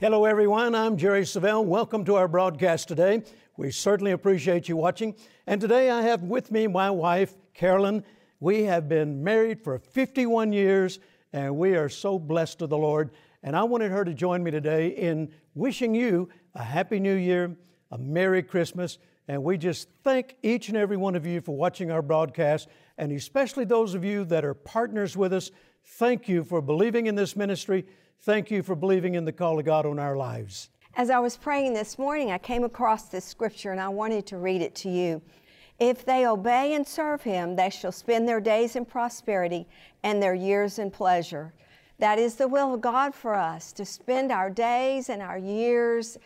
Hello, everyone. I'm Jerry Savelle. Welcome to our broadcast today. We certainly appreciate you watching. And today I have with me my wife, Carolyn. We have been married for 51 years, and we are so blessed to the Lord. And I wanted her to join me today in wishing you a Happy New Year, a Merry Christmas, and we just thank each and every one of you for watching our broadcast, and especially those of you that are partners with us. Thank you for believing in this ministry. Thank you for believing in the call of God on our lives. As I was praying this morning, I came across this scripture and I wanted to read it to you. If they obey and serve him, they shall spend their days in prosperity and their years in pleasure. That is the will of God for us to spend our days and our years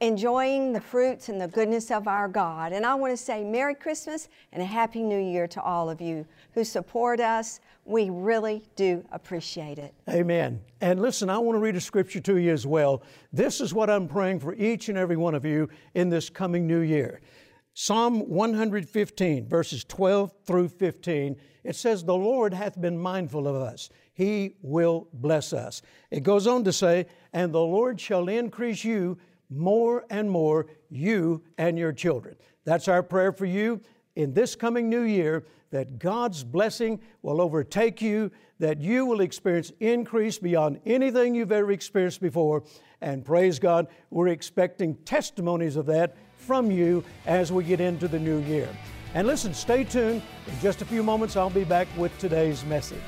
enjoying the fruits and the goodness of our God. And I want to say Merry Christmas and a Happy New Year to all of you who support us. We really do appreciate it. Amen. And listen, I want to read a scripture to you as well. This is what I'm praying for each and every one of you in this coming new year. Psalm 115, verses 12 through 15, it says, The Lord hath been mindful of us. He will bless us. It goes on to say, And the Lord shall increase you more and more, you and your children. That's our prayer for you in this coming new year that God's blessing will overtake you, that you will experience increase beyond anything you've ever experienced before. And praise God, we're expecting testimonies of that from you as we get into the new year. And listen, stay tuned. In just a few moments, I'll be back with today's message.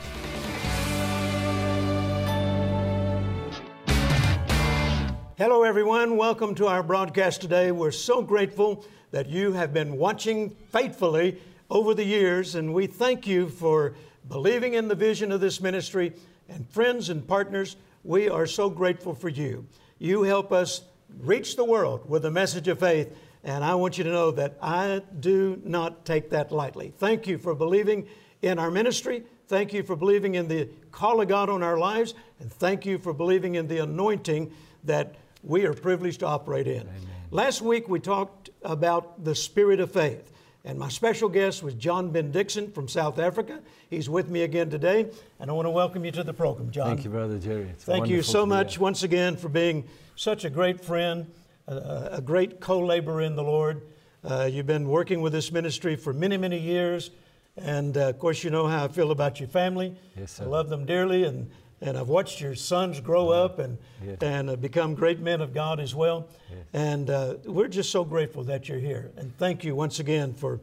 Hello, everyone. Welcome to our broadcast today. We're so grateful that you have been watching faithfully over the years, and we thank you for believing in the vision of this ministry. And friends and partners, we are so grateful for you. You help us reach the world with the message of faith, and I want you to know that I do not take that lightly. Thank you for believing in our ministry. Thank you for believing in the call of God on our lives, and thank you for believing in the anointing that we are privileged to operate in. Amen. Last week we talked about the spirit of faith. And my special guest was John Ben Dixon from South Africa. He's with me again today, and I want to welcome you to the program, John. Thank you, Brother Jerry. It's Thank you so much here. once again for being such a great friend, a, a great co laborer in the Lord. Uh, you've been working with this ministry for many, many years, and uh, of course, you know how I feel about your family. Yes, sir. I love them dearly, and and I've watched your sons grow up and yes. and uh, become great men of God as well. Yes. And uh, we're just so grateful that you're here. And thank you once again for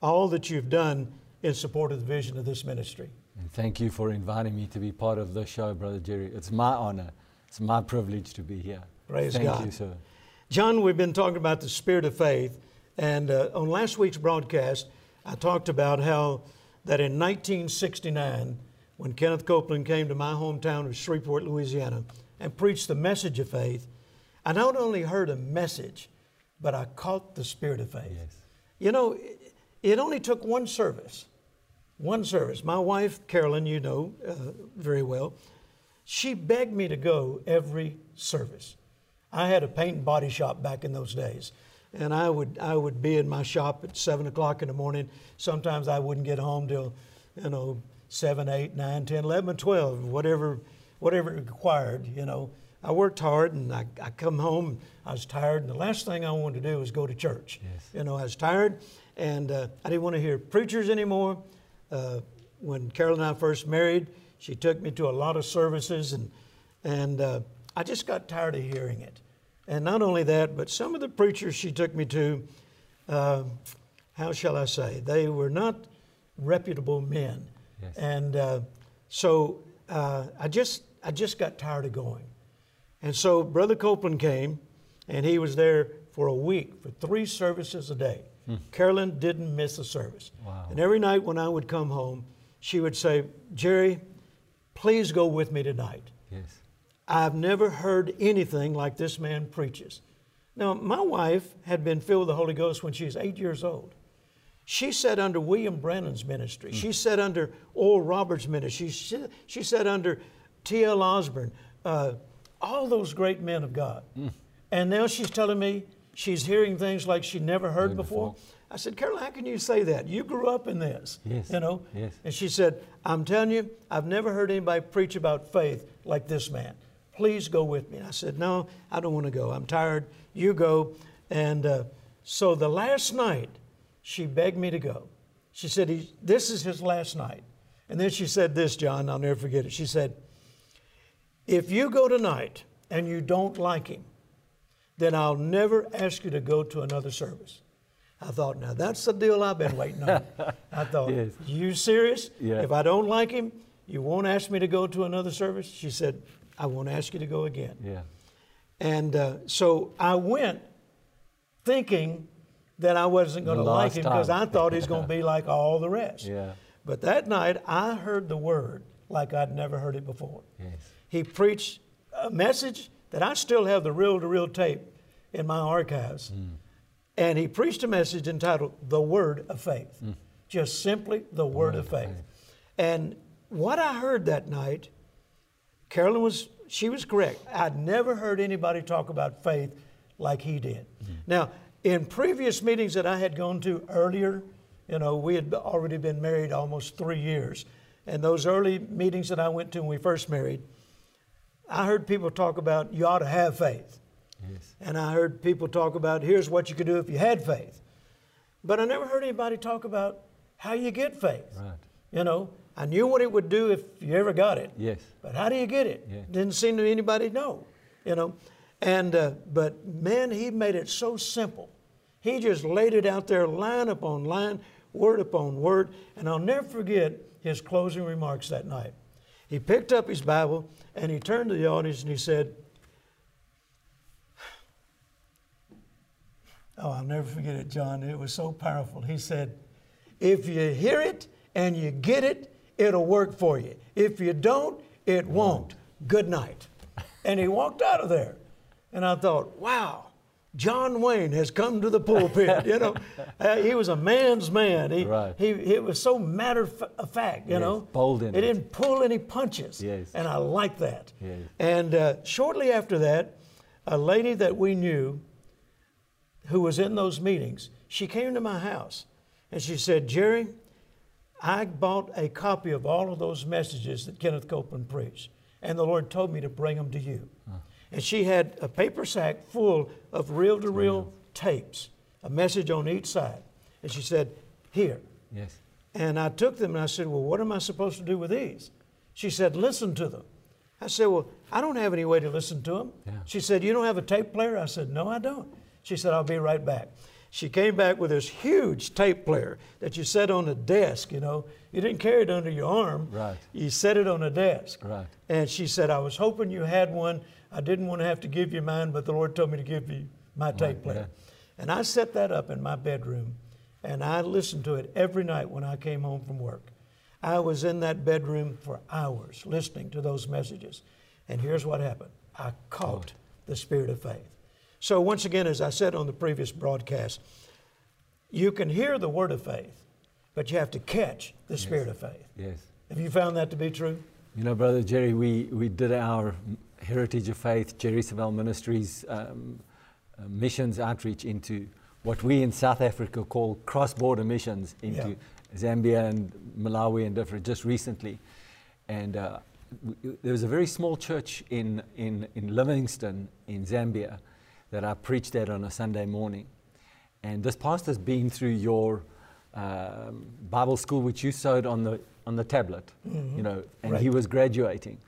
all that you've done in support of the vision of this ministry. And thank you for inviting me to be part of the show, Brother Jerry. It's my honor. It's my privilege to be here. Praise thank God. Thank you, sir. John, we've been talking about the spirit of faith. And uh, on last week's broadcast, I talked about how that in 1969, when Kenneth Copeland came to my hometown of Shreveport, Louisiana, and preached the message of faith, I not only heard a message, but I caught the spirit of faith. Yes. You know, it only took one service. One service. My wife, Carolyn, you know uh, very well, she begged me to go every service. I had a paint and body shop back in those days. And I would, I would be in my shop at 7 o'clock in the morning. Sometimes I wouldn't get home till, you know, 7, 8, 9, 10, 11, 12, whatever, whatever it required, you know. I worked hard and I, I come home, I was tired, and the last thing I wanted to do was go to church. Yes. You know, I was tired and uh, I didn't want to hear preachers anymore. Uh, when Carol and I first married, she took me to a lot of services and, and uh, I just got tired of hearing it. And not only that, but some of the preachers she took me to, uh, how shall I say, they were not reputable men. Yes. And uh, so uh, I just I just got tired of going. And so Brother Copeland came, and he was there for a week for three services a day. Hmm. Carolyn didn't miss a service. Wow. And every night when I would come home, she would say, Jerry, please go with me tonight. Yes. I've never heard anything like this man preaches. Now, my wife had been filled with the Holy Ghost when she was eight years old. She sat under William Branham's ministry. Mm. She sat under Oral Roberts' ministry. She, she sat under T.L. Osborn, uh, all those great men of God. Mm. And now she's telling me she's hearing things like she never heard before. before. I said, Carol, how can you say that? You grew up in this. Yes. You know? Yes. And she said, I'm telling you, I've never heard anybody preach about faith like this man. please go with me. And I said, No, I don't want to go. I'm tired. You go. And uh, so the last night, she begged me to go. She said, This is his last night. And then she said this, John, I'll never forget it. She said, If you go tonight and you don't like him, then I'll never ask you to go to another service. I thought, now that's the deal I've been waiting on. I thought, Yes. you serious? Yeah. If I don't like him, you won't ask me to go to another service? She said, I won't ask you to go again. Yeah. And uh, so I went thinking that I wasn't going to like him because I thought he's going to be like all the rest. Yeah. But that night, I heard the word like I'd never heard it before. Yes. He preached a message that I still have the reel to reel tape in my archives. Hmm. And he preached a message entitled The Word of Faith. Hmm. Just simply the Word of faith. And what I heard that night, Carolyn was, she was correct. I'd never heard anybody talk about faith like he did. Now, in previous meetings that I had gone to earlier, you know, we had already been married almost three years. And those early meetings that I went to when we first married, I heard people talk about you ought to have faith. Yes. And I heard people talk about here's what you could do if you had faith. But I never heard anybody talk about how you get faith. Right. You know, I knew what it would do if you ever got it. Yes. But how do you get it? Yeah. Didn't seem to anybody know. You know, and uh, but man, he made it so simple. He just laid it out there, line upon line, word upon word. And I'll never forget his closing remarks that night. He picked up his Bible and he turned to the audience and he said, Oh, I'll never forget it, John. It was so powerful. He said, If you hear it and you get it, it'll work for you. If you don't, it won't. Good night. And he walked out of there. And I thought, wow, John Wayne has come to the pulpit. You know, Uh, he was a man's man. He, Right. he, it was so matter of fact, you Yes, know. bold in He it. didn't pull any punches. Yes. And I like that. Yes. And uh, shortly after that, a lady that we knew who was in those meetings, she came to my house and she said, Jerry, I bought a copy of all of those messages that Kenneth Copeland preached, and the Lord told me to bring them to you. And she had a paper sack full of reel to reel tapes, a message on each side. And she said, Here. Yes. And I took them and I said, Well, what am I supposed to do with these? She said, Listen to them. I said, Well, I don't have any way to listen to them. Yeah. She said, You don't have a tape player? I said, No, I don't. She said, I'll be right back. She came back with this huge tape player that you set on a desk, you know. You didn't carry it under your arm. Right. You set it on a desk. Right. And she said, I was hoping you had one. I didn't want to have to give you mine, but the Lord told me to give you my tape player. And I set that up in my bedroom, and I listened to it every night when I came home from work. I was in that bedroom for hours listening to those messages. And here's what happened I caught oh. the spirit of faith. So, once again, as I said on the previous broadcast, you can hear the word of faith, but you have to catch the spirit of faith. Yes. Have you found that to be true? You know, Brother Jerry, we, we did our Heritage of Faith, Jerry Savelle Ministries um, uh, missions outreach into what we in South Africa call cross border missions into Yeah. Zambia and Malawi and different, just recently. And uh, w- there was a very small church in, in, in Livingstone, in Zambia, that I preached at on a Sunday morning. And this pastor's been through your um, Bible school, which you sewed on the, on the tablet, you know, and he was graduating.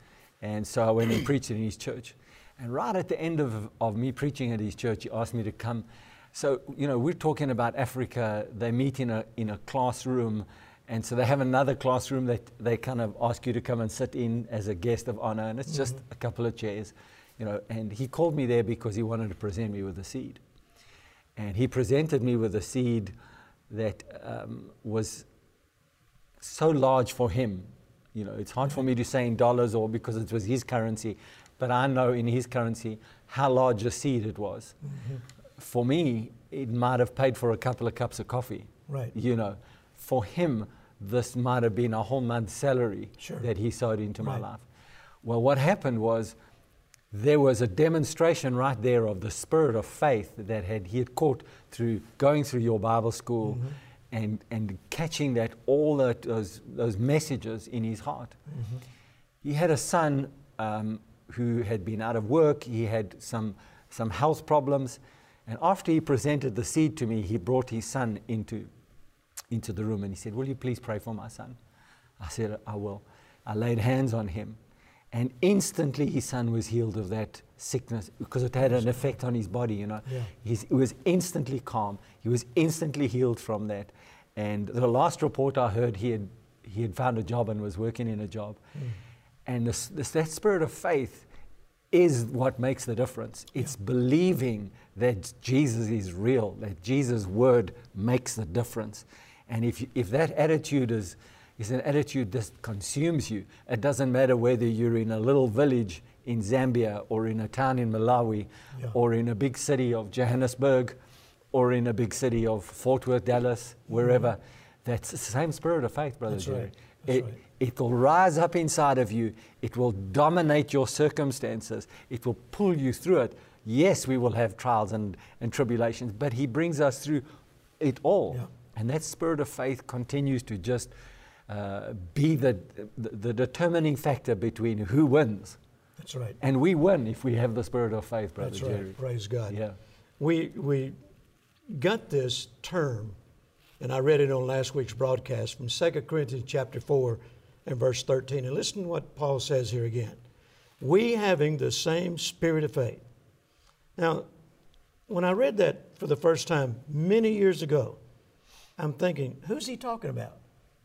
And so I went and preached in his church. And right at the end of, of me preaching at his church, he asked me to come. So, you know, we're talking about Africa. They meet in a, in a classroom. And so they have another classroom that they kind of ask you to come and sit in as a guest of honor. And it's just a couple of chairs, you know. And he called me there because he wanted to present me with a seed. And he presented me with a seed that um, was so large for him. You know, it's hard for me to say in dollars or because it was his currency, but I know in his currency how large a seed it was. Mm-hmm. For me, it might have paid for a couple of cups of coffee. Right. You know, for him, this might have been a whole month's salary Sure. that he sowed into my Right. life. Well, what happened was there was a demonstration right there of the spirit of faith that had, he had caught through going through your Bible school mm-hmm. And, and catching that all that, those, those messages in his heart. He had a son um, who had been out of work. He had some, some health problems. And after he presented the seed to me, he brought his son into, into the room and he said, Will you please pray for my son? I said, I will. I laid hands on him. And instantly his son was healed of that sickness because it had an effect on his body, you know. Yeah. Was instantly calm. He was instantly healed from that. And the last report I heard, he had, he had found a job and was working in a job. Mm. And this, this, that spirit of faith is what makes the difference. It's believing that Jesus is real, that Jesus' word makes the difference. And if, you, if that attitude is, is an attitude that consumes you, it doesn't matter whether you're in a little village in Zambia or in a town in Malawi Yeah. or in a big city of Johannesburg or in a big city of Fort Worth, Dallas, wherever. That's the same spirit of faith, Brother That's Jerry. right. That's It, right. it will rise up inside of you. It will dominate your circumstances. It will pull you through it. Yes, we will have trials and, and tribulations, but He brings us through it all. Yeah. And that spirit of faith continues to just uh, be the, the, the determining factor between who wins. That's right. And we win if we have the spirit of faith, Brother That's Jerry. right. Praise God. Yeah. We, we got this term, and I read it on last week's broadcast from 2 Corinthians chapter 4 and verse 13. And listen to what Paul says here again. We having the same spirit of faith. Now, when I read that for the first time many years ago, I'm thinking, who's he talking about?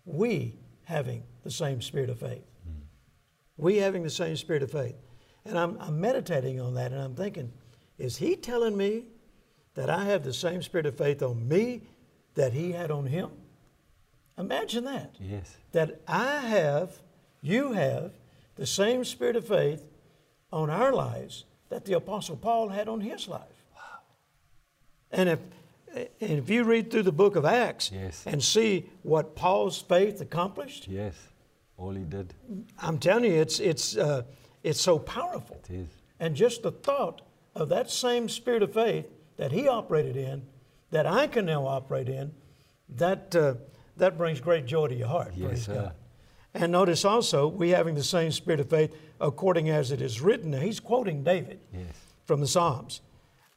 We having the same spirit of faith. Hmm. We having the same spirit of faith. And I'm, I'm meditating on that and I'm thinking, is he telling me that I have the same spirit of faith on me that he had on him? Imagine that. Yes. That I have, you have, the same spirit of faith on our lives that the Apostle Paul had on his life. Wow. And if, and if you read through the book of Acts Yes. and see what Paul's faith accomplished, Yes. All he did. I'm telling you, it's, it's, uh, it's so powerful. It is. And just the thought of that same spirit of faith that he operated in, that I can now operate in, that, uh, that brings great joy to your heart. Yes, praise sir. God. And notice also, we having the same spirit of faith according as it is written. Now, he's quoting David Yes. from the Psalms.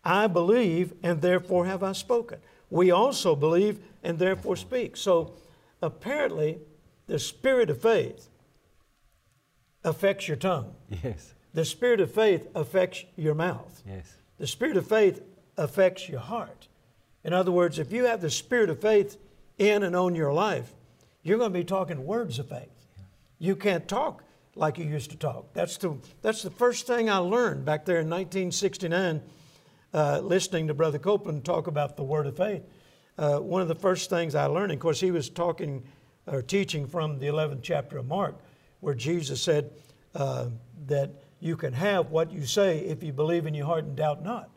I believe, and therefore have I spoken. We also believe, and therefore speak. So apparently, the spirit of faith affects your tongue. Yes. The spirit of faith affects your mouth. Yes. The spirit of faith affects your heart. In other words, if you have the spirit of faith in and on your life, you're going to be talking words of faith. You can't talk like you used to talk. That's the, that's the first thing I learned back there in 1969, uh, listening to Brother Copeland talk about the word of faith. Uh, one of the first things I learned, of course, he was talking or teaching from the 11th chapter of Mark, where Jesus said uh, that you can have what you say if you believe in your heart and doubt not.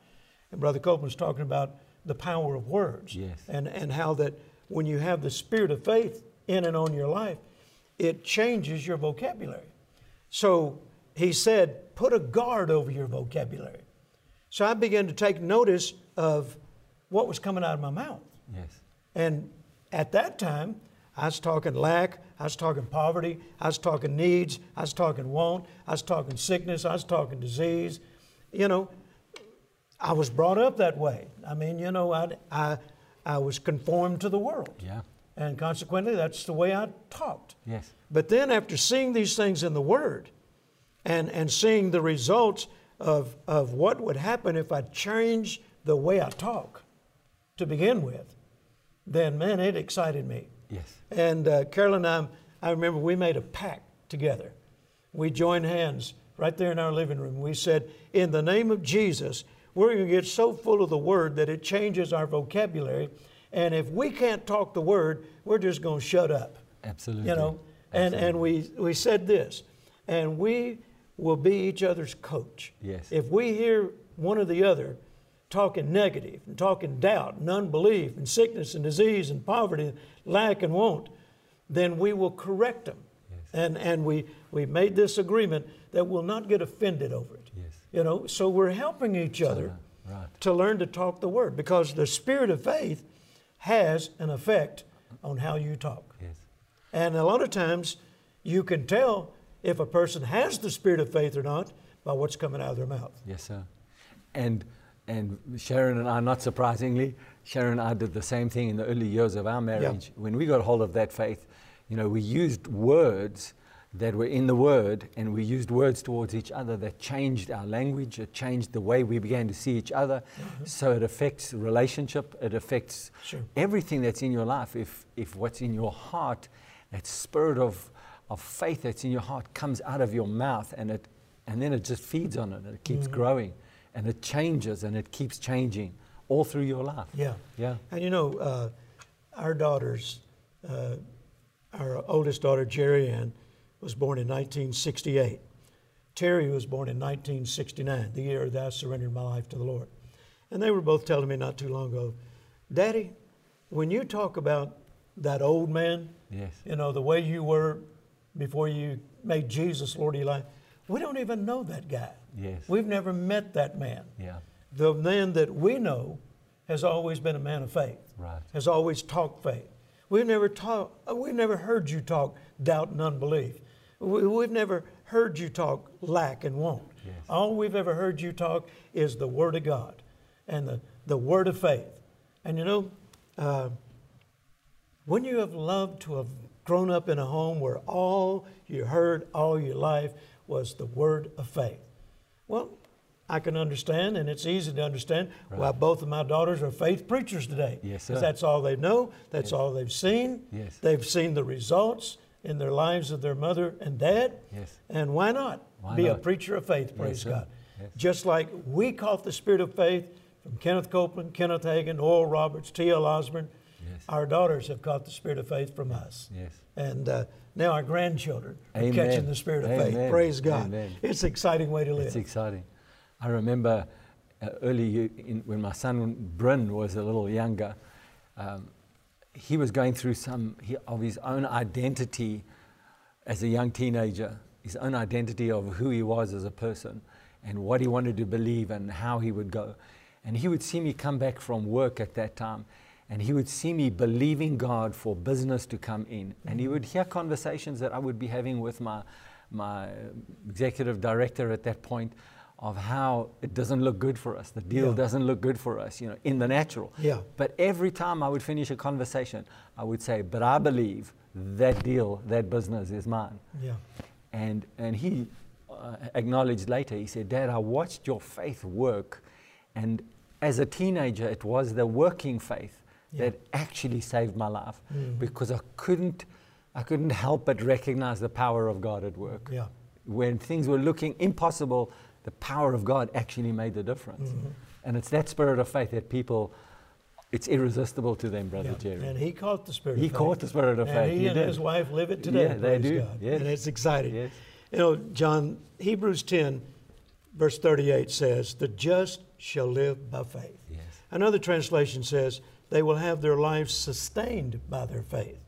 And Brother Copeland was talking about the power of words Yes. and, and how that when you have the spirit of faith in and on your life, it changes your vocabulary. So he said, put a guard over your vocabulary. So I began to take notice of what was coming out of my mouth. Yes. And at that time, I was talking lack, I was talking poverty, I was talking needs, I was talking want, I was talking sickness, I was talking disease. You know, I was brought up that way. I mean, you know, I, I, I was conformed to the world. Yeah. And consequently, that's the way I talked. Yes. But then, after seeing these things in the Word and, and seeing the results of, of what would happen if I changed the way I talk to begin with, then man, it excited me. Yes. And uh, Carol and I, I remember we made a pact together. We joined hands right there in our living room. We said, In the name of Jesus, we're going to get so full of the Word that it changes our vocabulary. And if we can't talk the Word, we're just going to shut up. Absolutely. You know, and, and we, we said this, and we will be each other's coach. Yes. If we hear one or the other talking negative and talking doubt and unbelief and sickness and disease and poverty, lack and want, then we will correct them. And, and we, we made this agreement that we'll not get offended over it. Yes. You know, so we're helping each other right. to learn to talk the word because the spirit of faith has an effect on how you talk. Yes. And a lot of times you can tell if a person has the spirit of faith or not by what's coming out of their mouth. Yes, sir. And and Sharon and I, not surprisingly, Sharon and I did the same thing in the early years of our marriage. Yeah. When we got hold of that faith, you know, we used words that were in the Word, and we used words towards each other that changed our language, it changed the way we began to see each other. Mm-hmm. So it affects relationship, it affects sure. everything that's in your life. If, if what's in your heart, that spirit of, of faith that's in your heart comes out of your mouth, and, it, and then it just feeds on it, and it keeps mm-hmm. growing, and it changes, and it keeps changing all through your life. Yeah. Yeah. And you know, uh, our daughters, uh, our oldest daughter, Jerry Ann, was born in 1968. Terri was born in 1969, the year that I surrendered my life to the Lord. And they were both telling me not too long ago, Daddy, when you talk about that old man, yes. you know, the way you were before you made Jesus Lord of your life, we don't even know that guy. Yes. We've never met that man. Yeah. The man that we know has always been a man of faith. Right. Has always talked faith. We've never talk, uh, we've never heard you talk doubt and unbelief. We've never heard you talk lack and want. Yes. All we've ever heard you talk is the Word of God and the, the Word of faith. And you know, uh, when you have loved to have grown up in a home where all you heard all your life was the Word of faith, well, I can understand, and it's easy to understand right. why both of my daughters are faith preachers today. Yes, sir. That's all they know. That's yes. all they've seen. Yes. They've seen the results in their lives of their mother and dad. Yes. And why not why be not? a preacher of faith, praise yes, God. Yes. Just like we caught the spirit of faith from Kenneth Copeland, Kenneth Hagin, Oral Roberts, T.L. Osborn. Yes. Our daughters have caught the spirit of faith from us. Yes. And uh, now our grandchildren Amen. are catching the spirit of Amen. faith. Praise God. Amen. It's an exciting way to live. It's exciting. I remember uh, early in, when my son Bryn was a little younger, um, he was going through some of his own identity as a young teenager, his own identity of who he was as a person and what he wanted to believe and how he would go. And he would see me come back from work at that time and he would see me believing God for business to come in. And he would hear conversations that I would be having with my, my executive director at that point of how it doesn't look good for us. The deal yeah. doesn't look good for us, you know, in the natural. Yeah. But every time I would finish a conversation, I would say, but I believe that deal, that business is mine. Yeah. And, and he uh, acknowledged later, he said, Dad, I watched your faith work. And as a teenager, it was the working faith yeah. that actually saved my life mm. because I couldn't, I couldn't help but recognize the power of God at work. Yeah. When things were looking impossible, the power of God actually made the difference. Mm-hmm. And it's that spirit of faith that people it's irresistible to them, Brother yeah. Jerry. And he caught the spirit he caught the spirit of and faith. He, he and did. his wife live it today. Yeah, they do. God. Yes. And it's exciting. Yes. You know, John, Hebrews 10, verse 38 says, The just shall live by faith. Yes. Another translation says, They will have their lives sustained by their faith.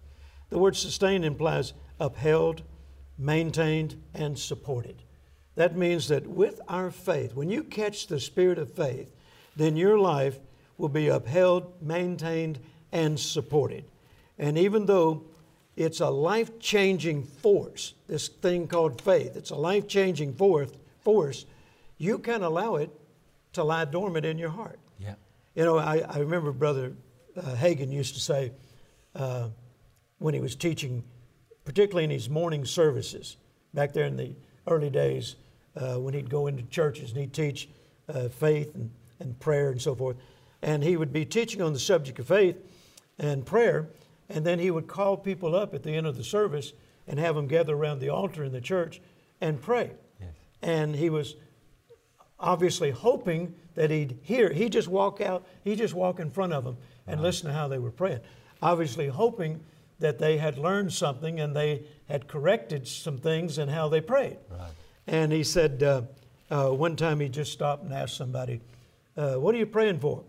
The word sustained implies upheld, maintained, and supported. That means that with our faith, when you catch the spirit of faith, then your life will be upheld, maintained, and supported. And even though it's a life changing force, this thing called faith, it's a life changing force, you can allow it to lie dormant in your heart. Yeah. You know, I, I remember Brother uh, Hagin used to say uh, when he was teaching, particularly in his morning services, back there in the early days, uh, when he'd go into churches and he'd teach uh, faith and, and prayer and so forth and he would be teaching on the subject of faith and prayer, and then he would call people up at the end of the service and have them gather around the altar in the church and pray. Yes. And he was obviously hoping that he'd hear. He just walk out, he just walk in front of them and listen to how they were praying. Obviously hoping that they had learned something and they had corrected some things in how they prayed. Right. And he said uh, uh, one time he just stopped and asked somebody, uh, What are you praying for?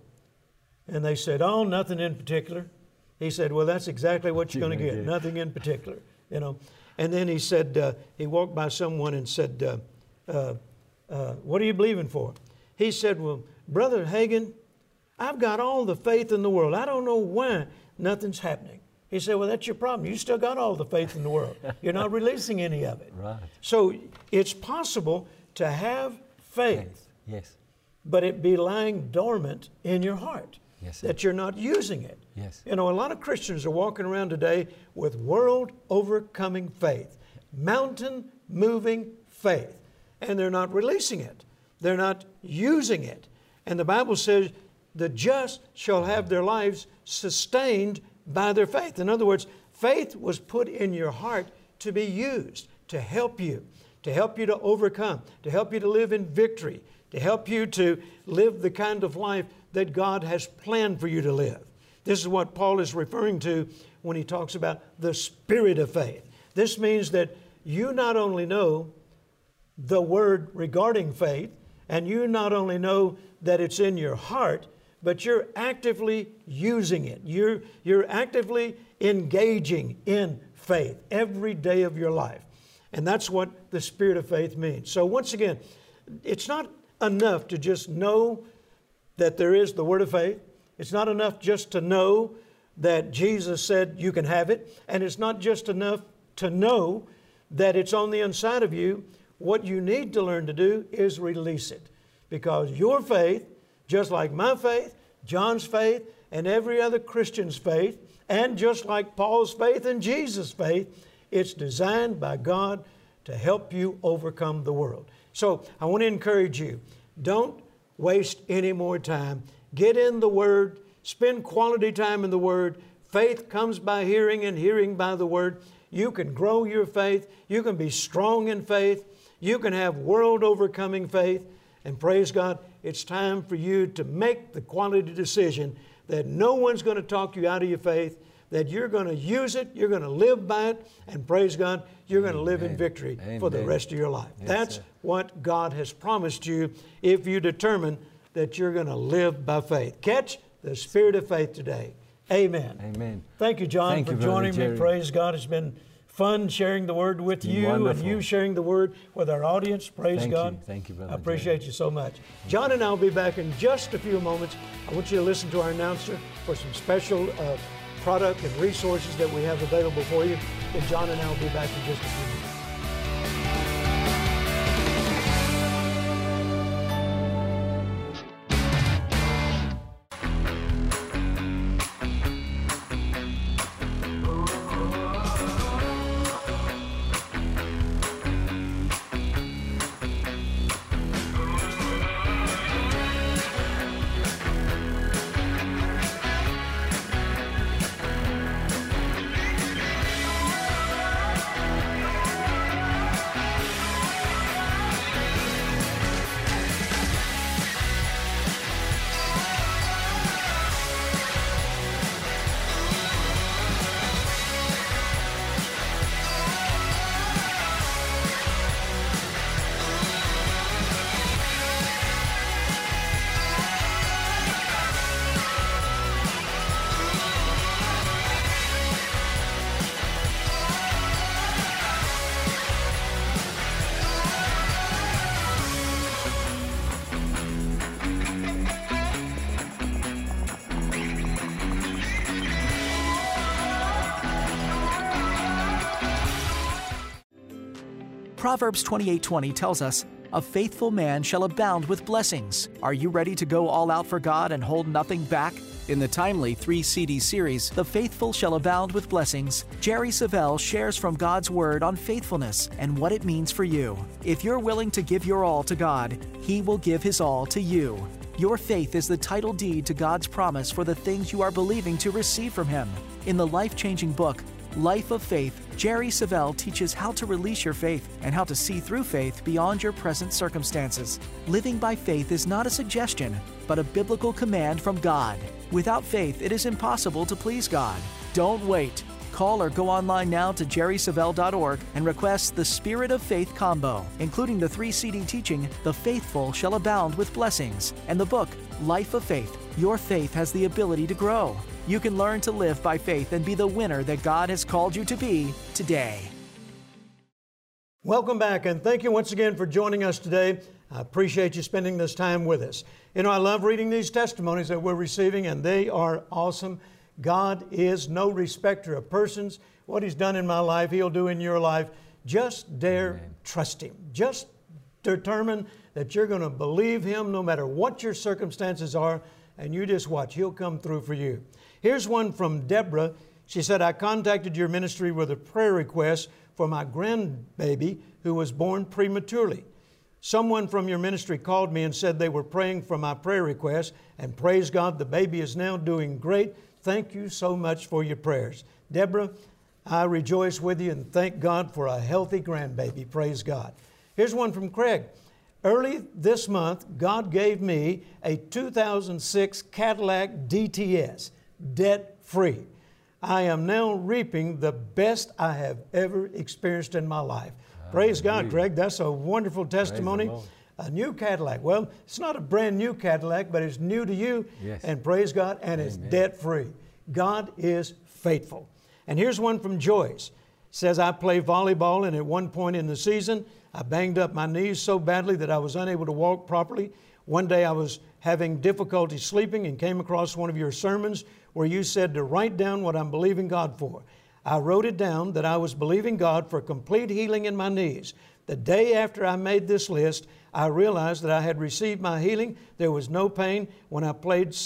And they said, Oh, nothing in particular. He said, Well, that's exactly what you're going to get. Nothing in particular, you know. And then he said, uh, he walked by someone and said, uh, uh, uh, What are you believing for? He said, Well, Brother Hagin, I've got all the faith in the world. I don't know why nothing's happening. He said, Well, that's your problem. You still got all the faith in the world. You're not releasing any of it. Right. So it's possible to have faith, Yes. but it be lying dormant in your heart. Yes, that you're not using it. Yes. You know, a lot of Christians are walking around today with world overcoming faith, mountain moving faith, and they're not releasing it. They're not using it. And the Bible says, the just shall have their lives sustained by their faith. In other words, faith was put in your heart to be used, to help you, to help you to overcome, to help you to live in victory, to help you to live the kind of life that God has planned for you to live. This is what Paul is referring to when he talks about the spirit of faith. This means that you not only know the word regarding faith, and you not only know that it's in your heart, but you're actively using it. You're, you're actively engaging in faith every day of your life. And that's what the spirit of faith means. So, once again, it's not enough to just know that there is the word of faith. It's not enough just to know that Jesus said you can have it. And it's not just enough to know that it's on the inside of you. What you need to learn to do is release it. Because your faith, just like my faith, John's faith, and every other Christian's faith, and just like Paul's faith and Jesus' faith, it's designed by God to help you overcome the world. So I want to encourage you don't waste any more time. Get in the Word, spend quality time in the Word. Faith comes by hearing, and hearing by the Word. You can grow your faith, you can be strong in faith, you can have world overcoming faith. And praise God, it's time for you to make the quality decision that no one's going to talk you out of your faith, that you're going to use it, you're going to live by it, and praise God, you're going to live in Amen. victory for the rest of your life. Yes, That's sir. what God has promised you if you determine that you're going to live by faith. Catch the spirit of faith today. Amen. Amen. Thank you, John, Thank for you, joining me. Praise God. It's been fun sharing the word with you wonderful. and you sharing the word with our audience. Praise Thank God. you. Thank you, Brother I appreciate Jerry. you so much. John and I will be back in just a few moments. I want you to listen to our announcer for some special uh, product and resources that we have available for you. And John and I will be back in just a few minutes. Proverbs 28:20 tells us, "A faithful man shall abound with blessings." Are you ready to go all out for God and hold nothing back? In the timely 3-CD series, The Faithful Shall Abound with Blessings, Jerry Savelle shares from God's word on faithfulness and what it means for you. If you're willing to give your all to God, he will give his all to you. Your faith is the title deed to God's promise for the things you are believing to receive from him. In the life-changing book, Life of Faith, Jerry Savelle teaches how to release your faith and how to see through faith beyond your present circumstances. Living by faith is not a suggestion, but a biblical command from God. Without faith, it is impossible to please God. Don't wait. Call or go online now to jerrysavelle.org and request the Spirit of Faith combo, including the three CD teaching, The Faithful Shall Abound with Blessings, and the book, Life of Faith. Your faith has the ability to grow. You can learn to live by faith and be the winner that God has called you to be today. Welcome back, and thank you once again for joining us today. I appreciate you spending this time with us. You know, I love reading these testimonies that we're receiving, and they are awesome. God is no respecter of persons. What He's done in my life, He'll do in your life. Just dare trust Him. Just determine that you're going to believe Him no matter what your circumstances are, and you just watch. He'll come through for you. Here's one from Deborah. She said, I contacted your ministry with a prayer request for my grandbaby who was born prematurely. Someone from your ministry called me and said they were praying for my prayer request, and praise God, the baby is now doing great. Thank you so much for your prayers. Deborah, I rejoice with you and thank God for a healthy grandbaby. Praise God. Here's one from Craig. Early this month, God gave me a 2006 Cadillac DTS, debt free. I am now reaping the best I have ever experienced in my life. Praise God, Greg. That's a wonderful testimony. A new Cadillac. Well, it's not a brand new Cadillac, but it's new to you. Yes. And praise God, and it's debt free. God is faithful. And here's one from Joyce. It says I play volleyball, and at one point in the season, I banged up my knees so badly that I was unable to walk properly. One day I was having difficulty sleeping and came across one of your sermons where you said to write down what I'm believing God for. I wrote it down that I was believing God for complete healing in my knees. The day after I made this list, I realized that I had received my healing. There was no pain when I played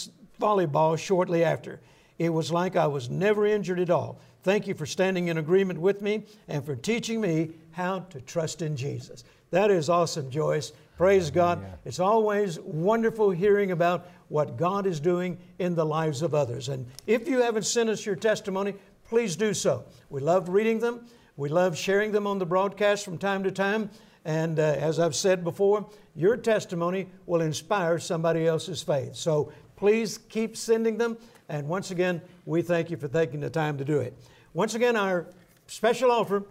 volleyball shortly after. It was like I was never injured at all. Thank you for standing in agreement with me and for teaching me how to trust in Jesus. That is awesome, Joyce. Praise God. It's always wonderful hearing about what God is doing in the lives of others. And if you haven't sent us your testimony, please do so. We love reading them. We love sharing them on the broadcast from time to time. And uh, as I've said before, your testimony will inspire somebody else's faith. So please keep sending them. And once again, we thank you for taking the time to do it. Once again, our special offer,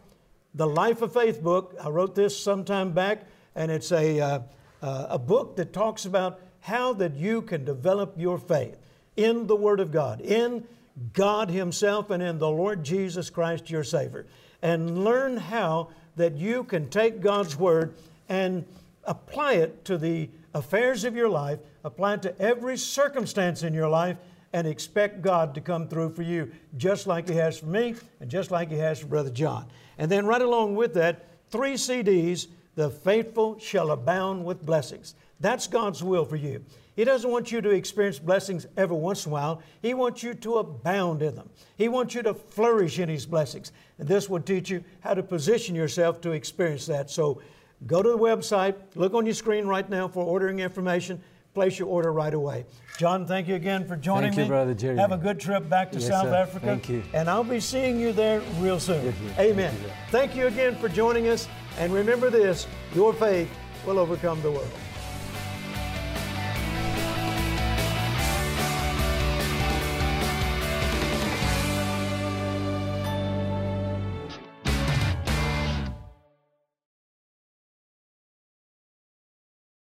the Life of Faith book. I wrote this some time back, and it's a, uh, uh, a book that talks about how that you can develop your faith in the Word of God, in God Himself, and in the Lord Jesus Christ, your Savior. And learn how that you can take God's Word and apply it to the affairs of your life, apply it to every circumstance in your life, and expect God to come through for you, just like He has for me and just like He has for Brother John. And then, right along with that, three CDs The Faithful Shall Abound with Blessings. That's God's will for you. He doesn't want you to experience blessings every once in a while. He wants you to abound in them. He wants you to flourish in His blessings. And this will teach you how to position yourself to experience that. So go to the website, look on your screen right now for ordering information, place your order right away. John, thank you again for joining Thank you. Brother Jerry. Have a good trip back to Yes, South sir. Africa. Thank you. And I'll be seeing you there real soon. Yes. Amen. Thank you. Thank you again for joining us. And remember this your faith will overcome the world.